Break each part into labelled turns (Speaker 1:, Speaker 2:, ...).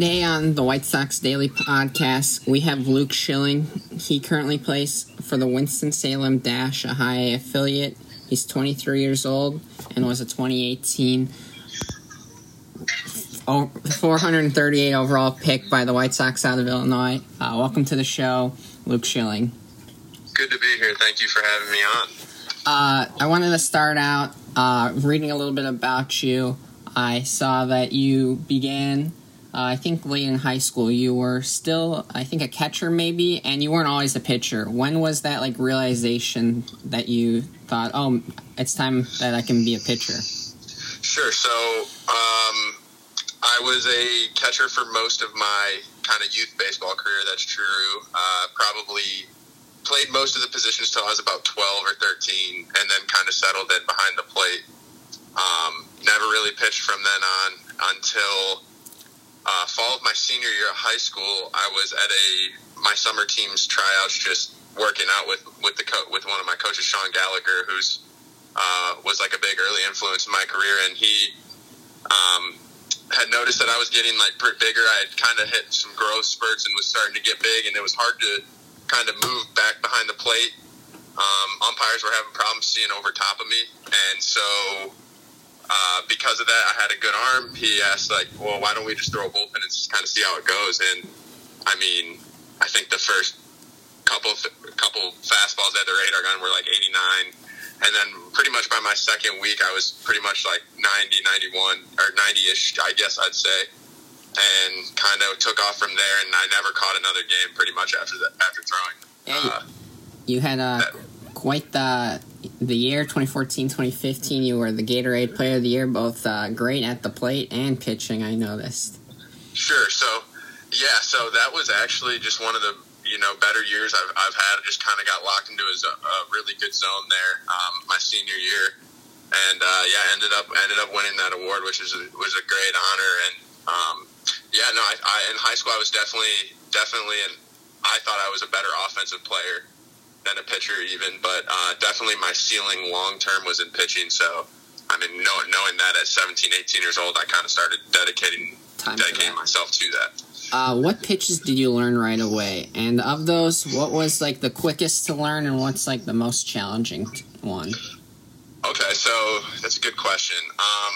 Speaker 1: Today on the White Sox Daily Podcast, we have Luke Shilling. He currently plays for the Winston-Salem Dash, a high A affiliate. He's 23 years old and was a 2018 438 overall pick by the White Sox out of Illinois. Uh, welcome to the show, Luke Shilling.
Speaker 2: Good to be here. Thank you for having me on.
Speaker 1: Uh, I wanted to start out uh, reading a little bit about you. I saw that you began uh, I think late in high school, you were still, I think, a catcher maybe, and you weren't always a pitcher. When was that like realization that you thought, oh, it's time that I can be a pitcher?
Speaker 2: Sure. So um, I was a catcher for most of my kind of youth baseball career. That's true. Uh, probably played most of the positions till I was about 12 or 13, and then kind of settled in behind the plate. Um, never really pitched from then on until uh, fall of my senior year of high school, I was at a my summer team's tryouts, just working out with with the co- with one of my coaches, Sean Gallagher, who's uh, was like a big early influence in my career, and he um, had noticed that I was getting like bigger. I had kind of hit some growth spurts and was starting to get big, and it was hard to kind of move back behind the plate. Um, umpires were having problems seeing over top of me, and so uh, because of that, I had a good arm. He asked, like, well, why don't we just throw a bullpen and just kind of see how it goes? And I mean, I think the first couple couple fastballs at the radar gun were like 89. And then pretty much by my second week, I was pretty much like 90, 91, or 90 ish, I guess I'd say. And kind of took off from there, and I never caught another game pretty much after that, after throwing.
Speaker 1: Yeah, uh, you had uh, quite the the year 2014-2015 you were the gatorade player of the year both uh, great at the plate and pitching i noticed.
Speaker 2: Sure so yeah so that was actually just one of the you know better years i've, I've had. Just kind of got locked into a, a, really good zone there um, my senior year. And uh, yeah ended up ended up winning that award which is a, was a great honor. And um, yeah no I, I, in high school i was definitely definitely and i thought i was a better offensive player than a pitcher even, but uh, definitely my ceiling long term was in pitching. So, I mean, knowing, knowing that at 17, 18 years old, I kind of started dedicating Time dedicating myself to that.
Speaker 1: Uh, what pitches did you learn right away? And of those, what was like the quickest to learn, and what's like the most challenging one?
Speaker 2: Okay, so that's a good question. Um,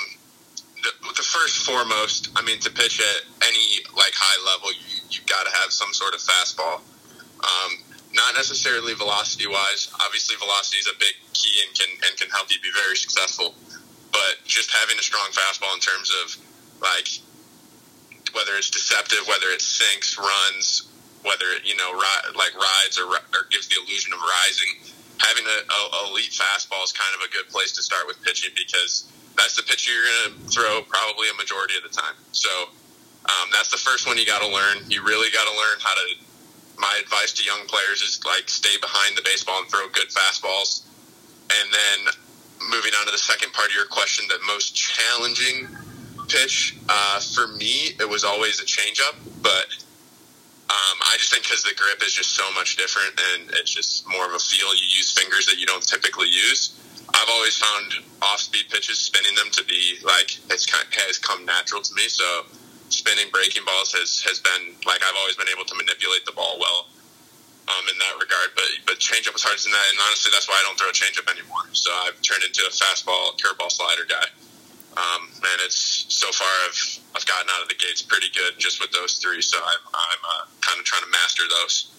Speaker 2: the, the, first foremost, I mean, to pitch at any like high level, you you got to have some sort of fastball. Um, not necessarily velocity wise. Obviously, velocity is a big key and can and can help you be very successful. But just having a strong fastball in terms of like whether it's deceptive, whether it sinks, runs, whether it you know ri- like rides or, or gives the illusion of rising. Having a, a elite fastball is kind of a good place to start with pitching because that's the pitch you're going to throw probably a majority of the time. So um, that's the first one you got to learn. You really got to learn how to my advice to young players is like stay behind the baseball and throw good fastballs. And then moving on to the second part of your question, the most challenging pitch uh, for me, it was always a changeup, but um, I just think because the grip is just so much different and it's just more of a feel. You use fingers that you don't typically use. I've always found off-speed pitches, spinning them to be like it's kind of, has come natural to me. So spinning breaking balls has has been like I've always been able to manipulate the ball well um, in that regard. But but changeup was harder than that, and honestly, that's why I don't throw a changeup anymore. So I've turned into a fastball, curveball, slider guy. Um, and it's so far I've I've gotten out of the gates pretty good just with those three. So I'm I'm uh, kind of trying to master those.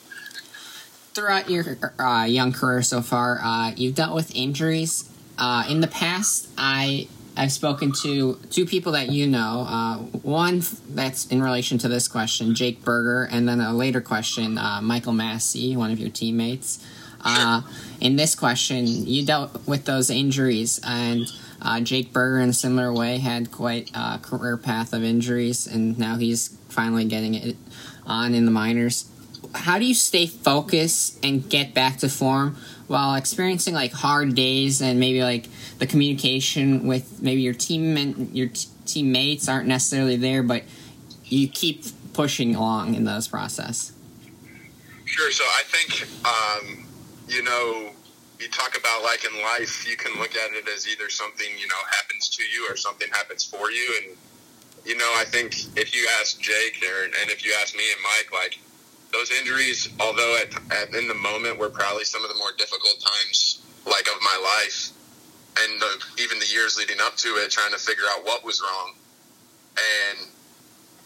Speaker 1: Throughout your uh, young career so far, uh, you've dealt with injuries. Uh, in the past, I I've spoken to two people that you know. Uh, one that's in relation to this question, Jake Burger, and then a later question, uh, Michael Massey, one of your teammates. Uh, in this question, you dealt with those injuries, and uh, Jake Burger, in a similar way, had quite a career path of injuries, and now he's finally getting it on in the minors. How do you stay focused and get back to form while experiencing like hard days and maybe like the communication with maybe your team and your t- teammates aren't necessarily there, but you keep pushing along in those process.
Speaker 2: Sure. So I think um, you know you talk about like in life, you can look at it as either something you know happens to you or something happens for you, and you know, I think if you ask Jake or, and if you ask me and Mike, like those injuries, although at, at in the moment were probably some of the more difficult times like of my life, and the, even the years leading up to it, trying to figure out what was wrong, and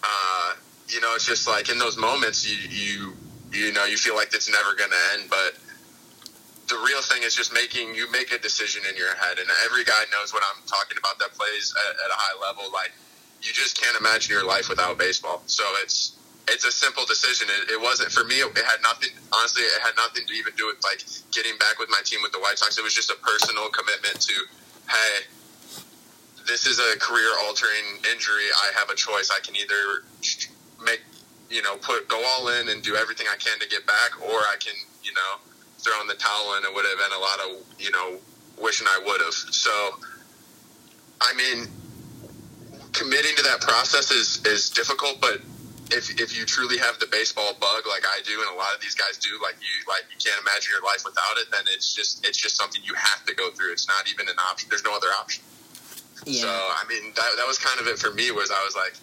Speaker 2: uh, you know, it's just like in those moments, you you you know, you feel like it's never going to end, but the real thing is just making you make a decision in your head, and every guy knows what I'm talking about that plays at, at a high level. Like you just can't imagine your life without baseball. So it's it's a simple decision. It, it wasn't for me. It, it had nothing. Honestly, it had nothing to even do with like getting back with my team with the White Sox. It was just a personal commitment to, hey, this is a career altering injury. I have a choice. I can either make you know put go all in and do everything I can to get back, or I can you know throw in the towel and it would have been a lot of you know wishing I would have. So, I mean, committing to that process is is difficult, but if if you truly have the baseball bug like I do and a lot of these guys do, like you like you can't imagine your life without it, then it's just it's just something you have to go through. It's not even an option. There's no other option. Yeah. So I mean that that was kind of it for me was I was like,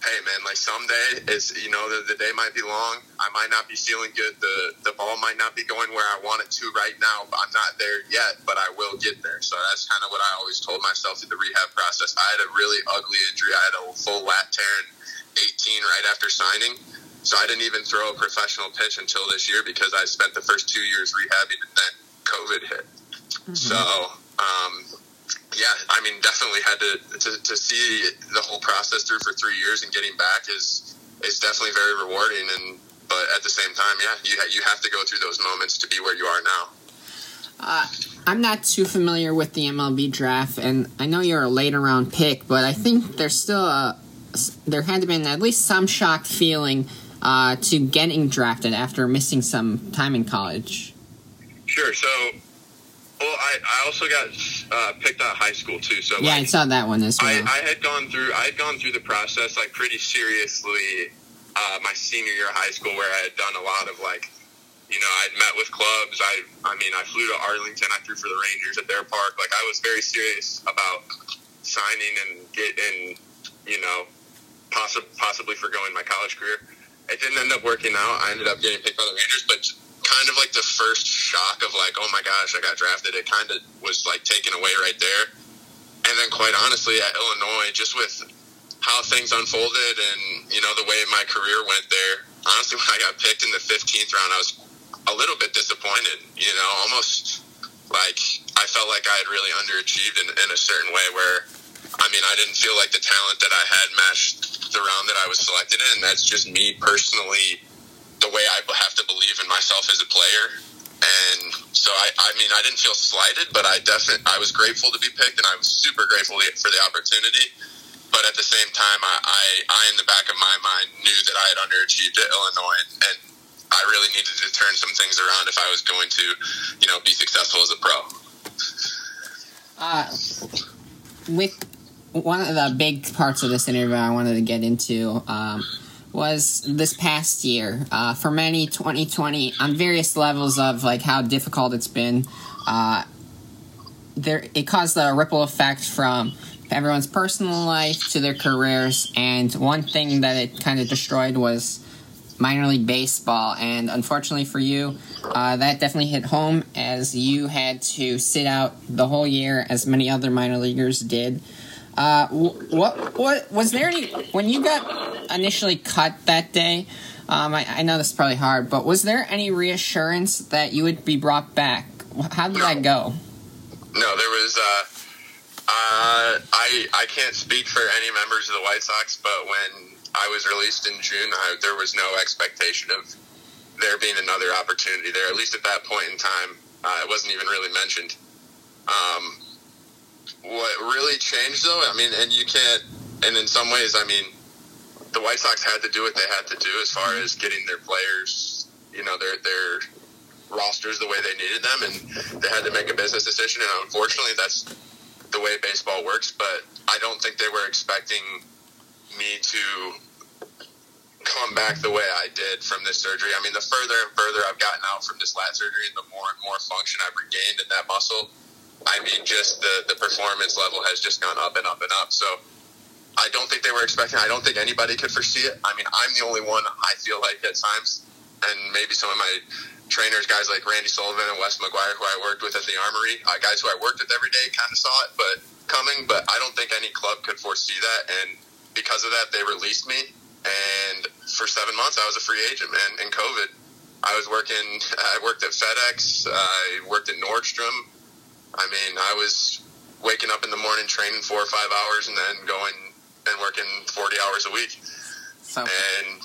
Speaker 2: hey man, like someday it's you know the, the day might be long. I might not be feeling good. The the ball might not be going where I want it to right now. But I'm not there yet, but I will get there. So that's kind of what I always told myself through the rehab process. I had a really ugly injury. I had a full lat tear 18 right after signing. So I didn't even throw a professional pitch until this year because I spent the first two years rehabbing and then COVID hit. Mm-hmm. So, um, yeah, I mean, definitely had to, to, to see the whole process through for three years and getting back is is definitely very rewarding. And but at the same time, yeah, you you have to go through those moments to be where you are now.
Speaker 1: Uh, I'm not too familiar with the MLB draft, and I know you're a later round pick, but I think there's still a there had to been at least some shocked feeling uh, to getting drafted after missing some time in college.
Speaker 2: Sure. So, well, I, I also got uh, picked out of high school too. So
Speaker 1: yeah, like, I saw that one as well.
Speaker 2: I, I, had gone through I had gone through the process like pretty seriously uh, my senior year of high school, where I had done a lot of like. You know, I'd met with clubs. I, I mean, I flew to Arlington. I threw for the Rangers at their park. Like, I was very serious about signing and getting, you know, possibly possibly foregoing my college career. It didn't end up working out. I ended up getting picked by the Rangers, but kind of like the first shock of like, oh my gosh, I got drafted. It kind of was like taken away right there. And then, quite honestly, at Illinois, just with how things unfolded and you know the way my career went there. Honestly, when I got picked in the 15th round, I was a little bit disappointed. You know, almost like I felt like I had really underachieved in, in a certain way where I mean, I didn't feel like the talent that I had matched the round that I was selected in. That's just me personally, the way I have to believe in myself as a player. And so, I, I mean, I didn't feel slighted, but I definitely, I was grateful to be picked, and I was super grateful for the opportunity. But at the same time, I, I, I in the back of my mind, knew that I had underachieved at Illinois, and, and I really needed to turn some things around if I was going to, you know, be successful as a pro.
Speaker 1: Uh, with one of the big parts of this interview I wanted to get into um, was this past year. Uh, for many, 2020, on various levels of like how difficult it's been, uh, there it caused a ripple effect from everyone's personal life to their careers. And one thing that it kind of destroyed was minor league baseball. And unfortunately for you, uh, that definitely hit home as you had to sit out the whole year, as many other minor leaguers did. Uh, what what was there any when you got initially cut that day? Um, I, I, know this is probably hard, but was there any reassurance that you would be brought back? How did no. that go?
Speaker 2: No, there was. Uh, uh, I I can't speak for any members of the White Sox, but when I was released in June, I, there was no expectation of there being another opportunity there. At least at that point in time, uh, it wasn't even really mentioned. Um, what really changed though, I mean, and you can't, and in some ways, I mean, the White Sox had to do what they had to do as far as getting their players, you know, their their rosters the way they needed them, and they had to make a business decision. And unfortunately, that's the way baseball works. But I don't think they were expecting me to come back the way I did from this surgery. I mean, the further and further I've gotten out from this lat surgery, the more and more function I've regained in that muscle I mean, just the, the performance level has just gone up and up and up. So I don't think they were expecting. I don't think anybody could foresee it. I mean, I'm the only one. I feel like at times, and maybe some of my trainers, guys like Randy Sullivan and Wes McGuire, who I worked with at the Armory, uh, guys who I worked with every day, kind of saw it, but coming. But I don't think any club could foresee that, and because of that, they released me. And for seven months, I was a free agent, man. In COVID, I was working. I worked at FedEx. I worked at Nordstrom. I mean, I was waking up in the morning, training four or five hours, and then going and working 40 hours a week.
Speaker 1: So
Speaker 2: And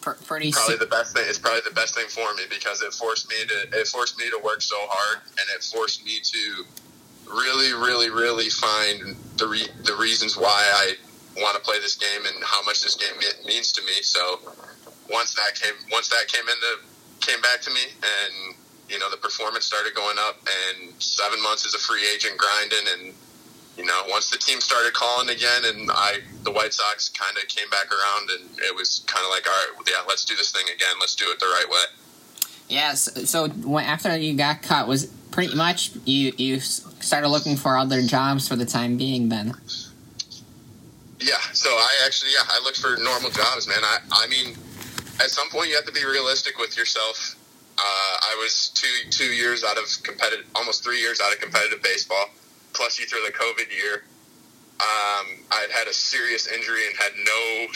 Speaker 1: pr- pretty.
Speaker 2: probably the best thing. It's probably the best thing for me because it forced me to. It forced me to work so hard, and it forced me to really, really, really find the re, the reasons why I want to play this game and how much this game me- means to me. So once that came, once that came into came back to me, and you know the performance started going up, and seven months as a free agent grinding, and you know once the team started calling again, and I the White Sox kind of came back around, and it was kind of like, all right, yeah, let's do this thing again. Let's do it the right way.
Speaker 1: Yes. So when, after you got cut, was pretty much you you started looking for other jobs for the time being. Then.
Speaker 2: Yeah, so I actually, yeah, I looked for normal jobs, man. I, I mean, at some point you have to be realistic with yourself. Uh, I was two two years out of competitive, almost three years out of competitive baseball. Plus, you throw the COVID year. Um, I'd had a serious injury and had no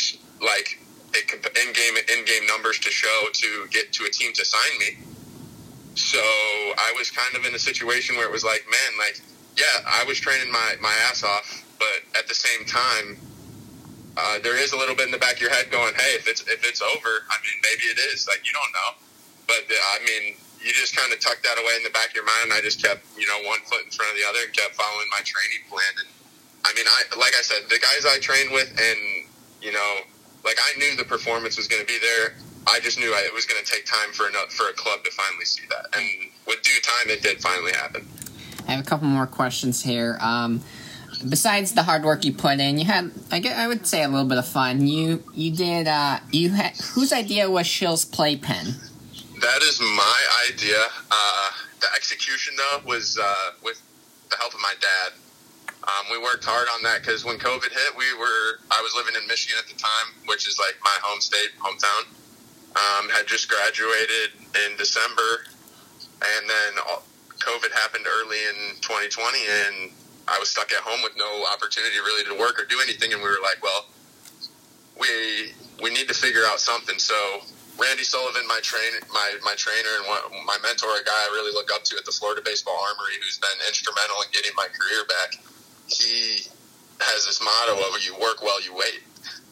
Speaker 2: like in game in game numbers to show to get to a team to sign me. So I was kind of in a situation where it was like, man, like, yeah, I was training my, my ass off, but at the same time, uh, there is a little bit in the back of your head going, hey, if it's if it's over, I mean, maybe it is. Like you don't know, but the, I mean, you just kind of tuck that away in the back of your mind. And I just kept, you know, one foot in front of the other and kept following my training plan. And I mean, I like I said, the guys I trained with, and you know, like I knew the performance was going to be there. I just knew it was going to take time for a for a club to finally see that, and with due time, it did finally happen.
Speaker 1: I have a couple more questions here. Um, besides the hard work you put in, you had I, gue- I would say a little bit of fun. You you did uh, you had whose idea was Shill's playpen?
Speaker 2: That is my idea. Uh, the execution, though, was uh, with the help of my dad. Um, we worked hard on that because when COVID hit, we were I was living in Michigan at the time, which is like my home state, hometown. Um, had just graduated in December, and then COVID happened early in 2020, and I was stuck at home with no opportunity really to work or do anything. And we were like, well, we we need to figure out something. So Randy Sullivan, my train, my my trainer and my mentor, a guy I really look up to at the Florida Baseball Armory, who's been instrumental in getting my career back. He has this motto of "You work while you wait."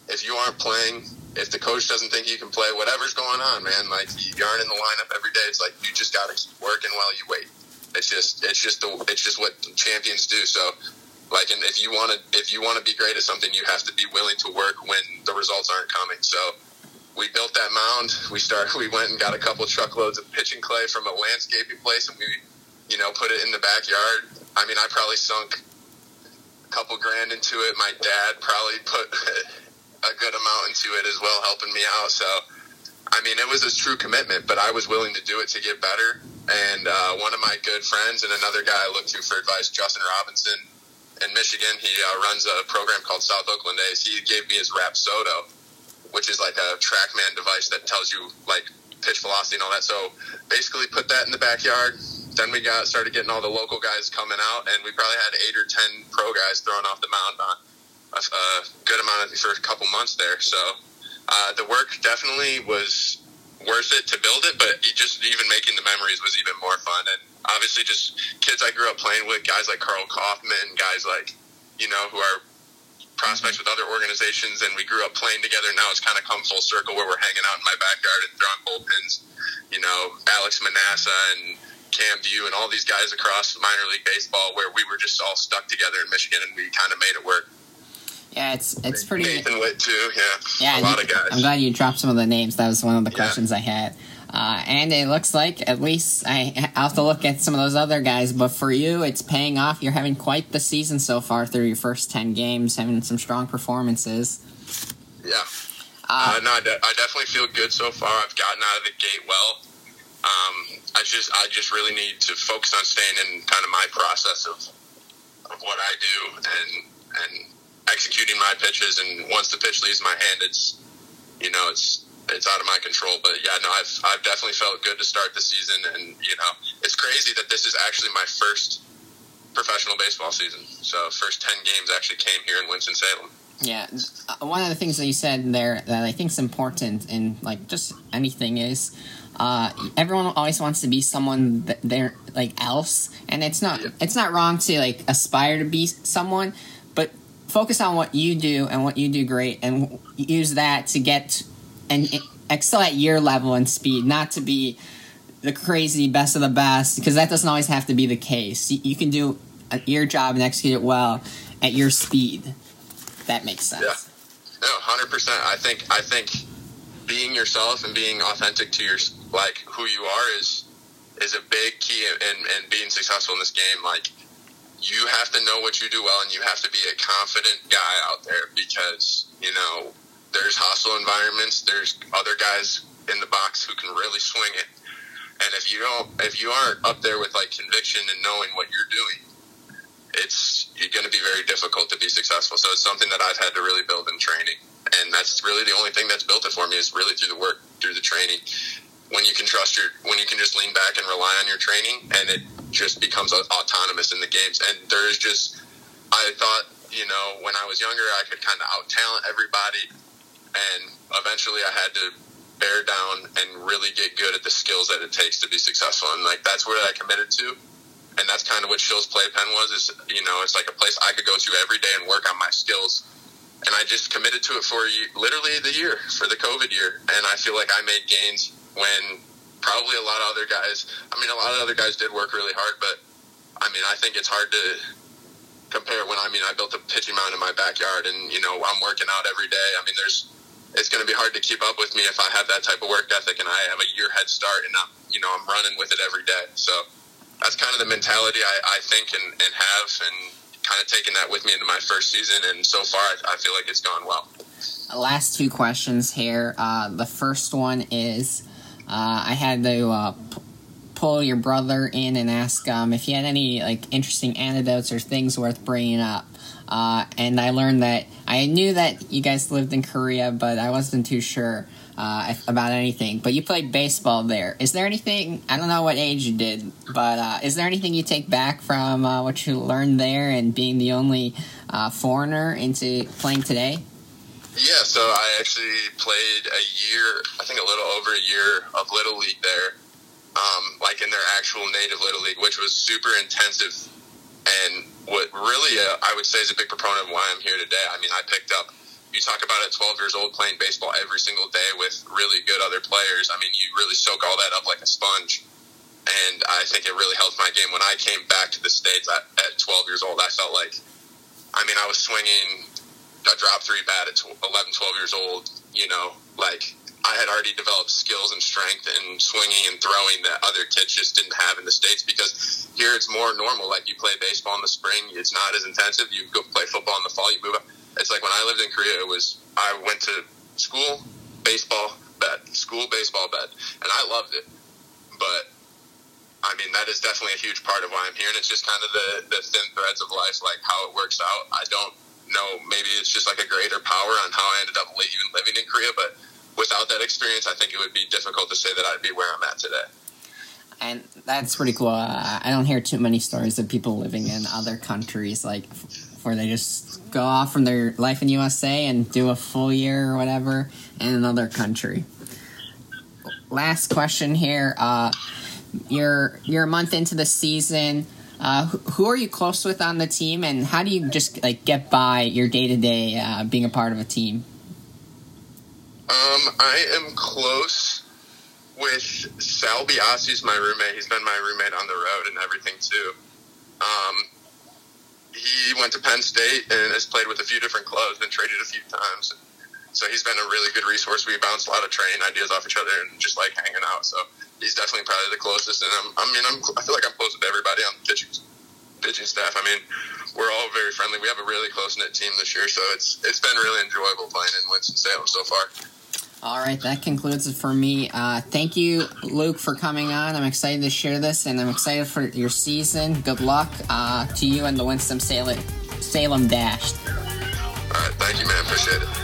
Speaker 2: If you aren't playing, if the coach doesn't think you can play, whatever's going on, man, like you aren't in the lineup every day. It's like you just got to keep working while you wait. It's just, it's just the, it's just what champions do. So, like, and if you want to, if you want to be great at something, you have to be willing to work when the results aren't coming. So, we built that mound. We started. We went and got a couple truckloads of pitching clay from a landscaping place, and we, you know, put it in the backyard. I mean, I probably sunk a couple grand into it. My dad probably put a good amount into it as well, helping me out. So, I mean, it was a true commitment, but I was willing to do it to get better. And uh, one of my good friends and another guy I look to for advice, Justin Robinson in Michigan, he uh, runs a program called South Oakland A's. He gave me his Rapsodo, which is like a TrackMan device that tells you like pitch velocity and all that. So basically, put that in the backyard. Then we got started getting all the local guys coming out, and we probably had eight or ten pro guys throwing off the mound on a, a good amount of for a couple months there. So uh, the work definitely was worth it to build it, but just even making the memories was even more fun. And obviously, just kids I grew up playing with, guys like Karl Kauffmann, guys like you know who are prospects with other organizations, and we grew up playing together. Now it's kind of come full circle where we're hanging out in my backyard and throwing bullpens. You know, Alex Manassa and Cam Vieaux and all these guys across minor league baseball, where we were just all stuck together in Michigan, and we kind of made it work.
Speaker 1: Yeah, it's it's pretty.
Speaker 2: Nathan Witt too, yeah,
Speaker 1: Yeah,
Speaker 2: a lot of guys.
Speaker 1: I'm glad you dropped some of the names. That was one of the
Speaker 2: Yeah.
Speaker 1: questions I had. Uh, and it looks like at least I, I'll have to look at some of those other guys, but for you, it's paying off. You're having quite the season so far through your first 10 games, having some strong performances.
Speaker 2: Yeah.
Speaker 1: Uh,
Speaker 2: Uh, no, I, de- I definitely feel good so far. I've gotten out of the gate well. Um, I just, I just really need to focus on staying in kind of my process of, of what I do, and and executing my pitches. And once the pitch leaves my hand, it's you know it's it's out of my control. But yeah, no, I've I've definitely felt good to start the season, and you know it's crazy that this is actually my first professional baseball season. So first ten games actually came here in Winston Salem.
Speaker 1: Yeah, uh, one of the things that you said there that I think is important in like just anything is uh, everyone always wants to be someone that they're like else, and it's not it's not wrong to like aspire to be someone, but focus on what you do and what you do great, and use that to get and excel at your level and speed, not to be the crazy best of the best, because that doesn't always have to be the case. You can do your job and execute it well at your speed. That makes sense.
Speaker 2: Yeah. No, hundred percent. I think I think being yourself and being authentic to your like who you are is is a big key in, in being successful in this game. Like you have to know what you do well, and you have to be a confident guy out there because you know there's hostile environments. There's other guys in the box who can really swing it, and if you don't, if you aren't up there with like conviction and knowing what you're doing, it's you're going to be very difficult to be successful. So it's something that I've had to really build in training, and that's really the only thing that's built it for me is really through the work, through the training. When you can trust your, when you can just lean back and rely on your training, and it just becomes autonomous in the games. And there's just, I thought, you know, when I was younger, I could kind of out talent everybody, and eventually I had to bear down and really get good at the skills that it takes to be successful. And like that's what I committed to and that's kind of what Shills Playpen was. Is you know, it's like a place I could go to every day and work on my skills. And I just committed to it for literally the year for the COVID year, and I feel like I made gains when probably a lot of other guys. I mean, a lot of other guys did work really hard, but I mean, I think it's hard to compare when I mean I built a pitching mound in my backyard, and you know I'm working out every day. I mean, there's it's going to be hard to keep up with me if I have that type of work ethic and I have a year head start, and I'm you know I'm running with it every day. So that's kind of the mentality I, I think and, and have, and kind of taken that with me into my first season. And so far, I, I feel like it's gone well.
Speaker 1: Last two questions here. Uh, the first one is uh, I had to uh, p- pull your brother in and ask um, if he had any like interesting anecdotes or things worth bringing up. Uh, and I learned that I knew that you guys lived in Korea, but I wasn't too sure uh, about anything. But you played baseball there. Is there anything? I don't know what age you did, but uh, is there anything you take back from uh, what you learned there and being the only uh, foreigner into playing today?
Speaker 2: Yeah, so I actually played a year, I think a little over a year of Little League there, um, like in their actual native Little League, which was super intensive. And what really uh, I would say is a big proponent of why I'm here today. I mean, I picked up you talk about at 12 years old playing baseball every single day with really good other players. I mean, you really soak all that up like a sponge. And I think it really helped my game. When I came back to the States at, at 12 years old, I felt like, I mean, I was swinging a drop three bat at 11, 12 years old, you know, like I had already developed skills and strength in swinging and throwing that other kids just didn't have in the States because here it's more normal. Like you play baseball in the spring, it's not as intensive. You go play football in the fall, you move up it's like when I lived in Korea, it was I went to school, baseball, bed, school, baseball, bed, and I loved it. But I mean, that is definitely a huge part of why I'm here, and it's just kind of the the thin threads of life, like how it works out. I don't know. Maybe it's just like a greater power on how I ended up even living in Korea, but without that experience, I think it would be difficult to say that I'd be where I'm at today.
Speaker 1: And that's pretty cool. Uh, I don't hear too many stories of people living in other countries, like where they just go off from their life in USA and do a full year or whatever in another country. Last question here. Uh, you're you're a month into the season. Uh, who are you close with on the team, and how do you just like get by your day to day being a part of a team?
Speaker 2: Um, I am close with Sal Biasi's my roommate. He's been my roommate on the road and everything too. Um, he went to Penn State and has played with a few different clubs, been traded a few times. So he's been a really good resource. We bounce a lot of training ideas off each other and just like hanging out. So he's definitely probably the closest. And I'm, I mean, I'm, I feel like I'm close with everybody on the pitching, pitching staff. I mean, we're all very friendly. We have a really close knit team this year, so it's it's been really enjoyable playing in Winston Salem so far.
Speaker 1: All right, that concludes it for me. Uh, thank you, Luke, for coming on. I'm excited to share this, and I'm excited for your season. Good luck uh, to you and the Winston Salem, Salem Dash. All right, thank you, man.
Speaker 2: Appreciate it.